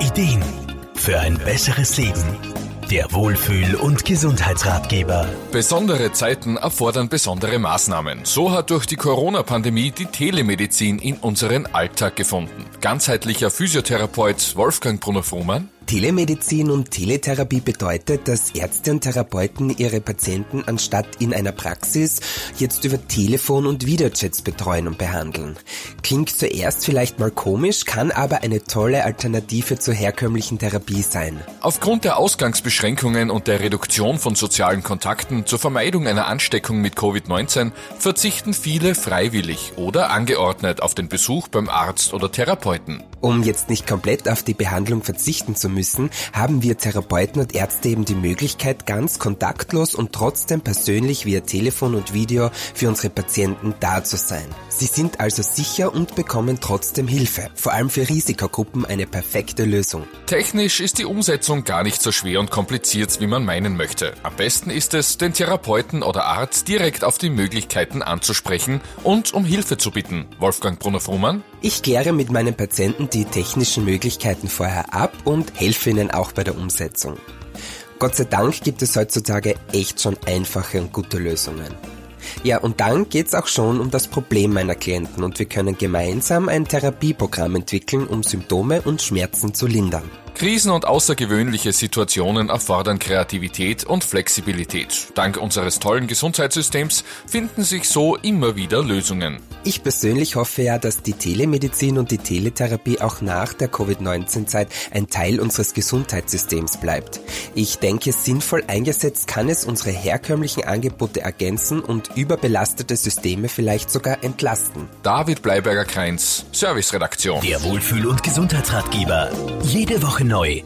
Ideen für ein besseres Leben. Der Wohlfühl- und Gesundheitsratgeber. Besondere Zeiten erfordern besondere Maßnahmen. So hat durch die Corona-Pandemie die Telemedizin in unseren Alltag gefunden. Ganzheitlicher Physiotherapeut Wolfgang Brunner-Frumann Telemedizin und Teletherapie bedeutet, dass Ärzte und Therapeuten ihre Patienten anstatt in einer Praxis jetzt über Telefon und Videochats betreuen und behandeln. Klingt zuerst vielleicht mal komisch, kann aber eine tolle Alternative zur herkömmlichen Therapie sein. Aufgrund der Ausgangsbeschränkungen und der Reduktion von sozialen Kontakten zur Vermeidung einer Ansteckung mit Covid-19 verzichten viele freiwillig oder angeordnet auf den Besuch beim Arzt oder Therapeuten. Um jetzt nicht komplett auf die Behandlung verzichten zu müssen, haben wir Therapeuten und Ärzte eben die Möglichkeit, ganz kontaktlos und trotzdem persönlich via Telefon und Video für unsere Patienten da zu sein. Sie sind also sicher und bekommen trotzdem Hilfe. Vor allem für Risikogruppen eine perfekte Lösung. Technisch ist die Umsetzung gar nicht so schwer und kompliziert, wie man meinen möchte. Am besten ist es, den Therapeuten oder Arzt direkt auf die Möglichkeiten anzusprechen und um Hilfe zu bitten. Wolfgang Brunner-Frumann? Ich kläre mit meinen Patienten die technischen Möglichkeiten vorher ab und helfe ihnen auch bei der Umsetzung. Gott sei Dank gibt es heutzutage echt schon einfache und gute Lösungen. Ja, und dann geht's auch schon um das Problem meiner Klienten und wir können gemeinsam ein Therapieprogramm entwickeln, um Symptome und Schmerzen zu lindern. Krisen und außergewöhnliche Situationen erfordern Kreativität und Flexibilität. Dank unseres tollen Gesundheitssystems finden sich so immer wieder Lösungen. Ich persönlich hoffe ja, dass die Telemedizin und die Teletherapie auch nach der Covid-19-Zeit ein Teil unseres Gesundheitssystems bleibt. Ich denke, sinnvoll eingesetzt kann es unsere herkömmlichen Angebote ergänzen und überbelastete Systeme vielleicht sogar entlasten. David Bleiberger-Kreins, Serviceredaktion. Der Wohlfühl- und Gesundheitsratgeber. Jede Woche neu.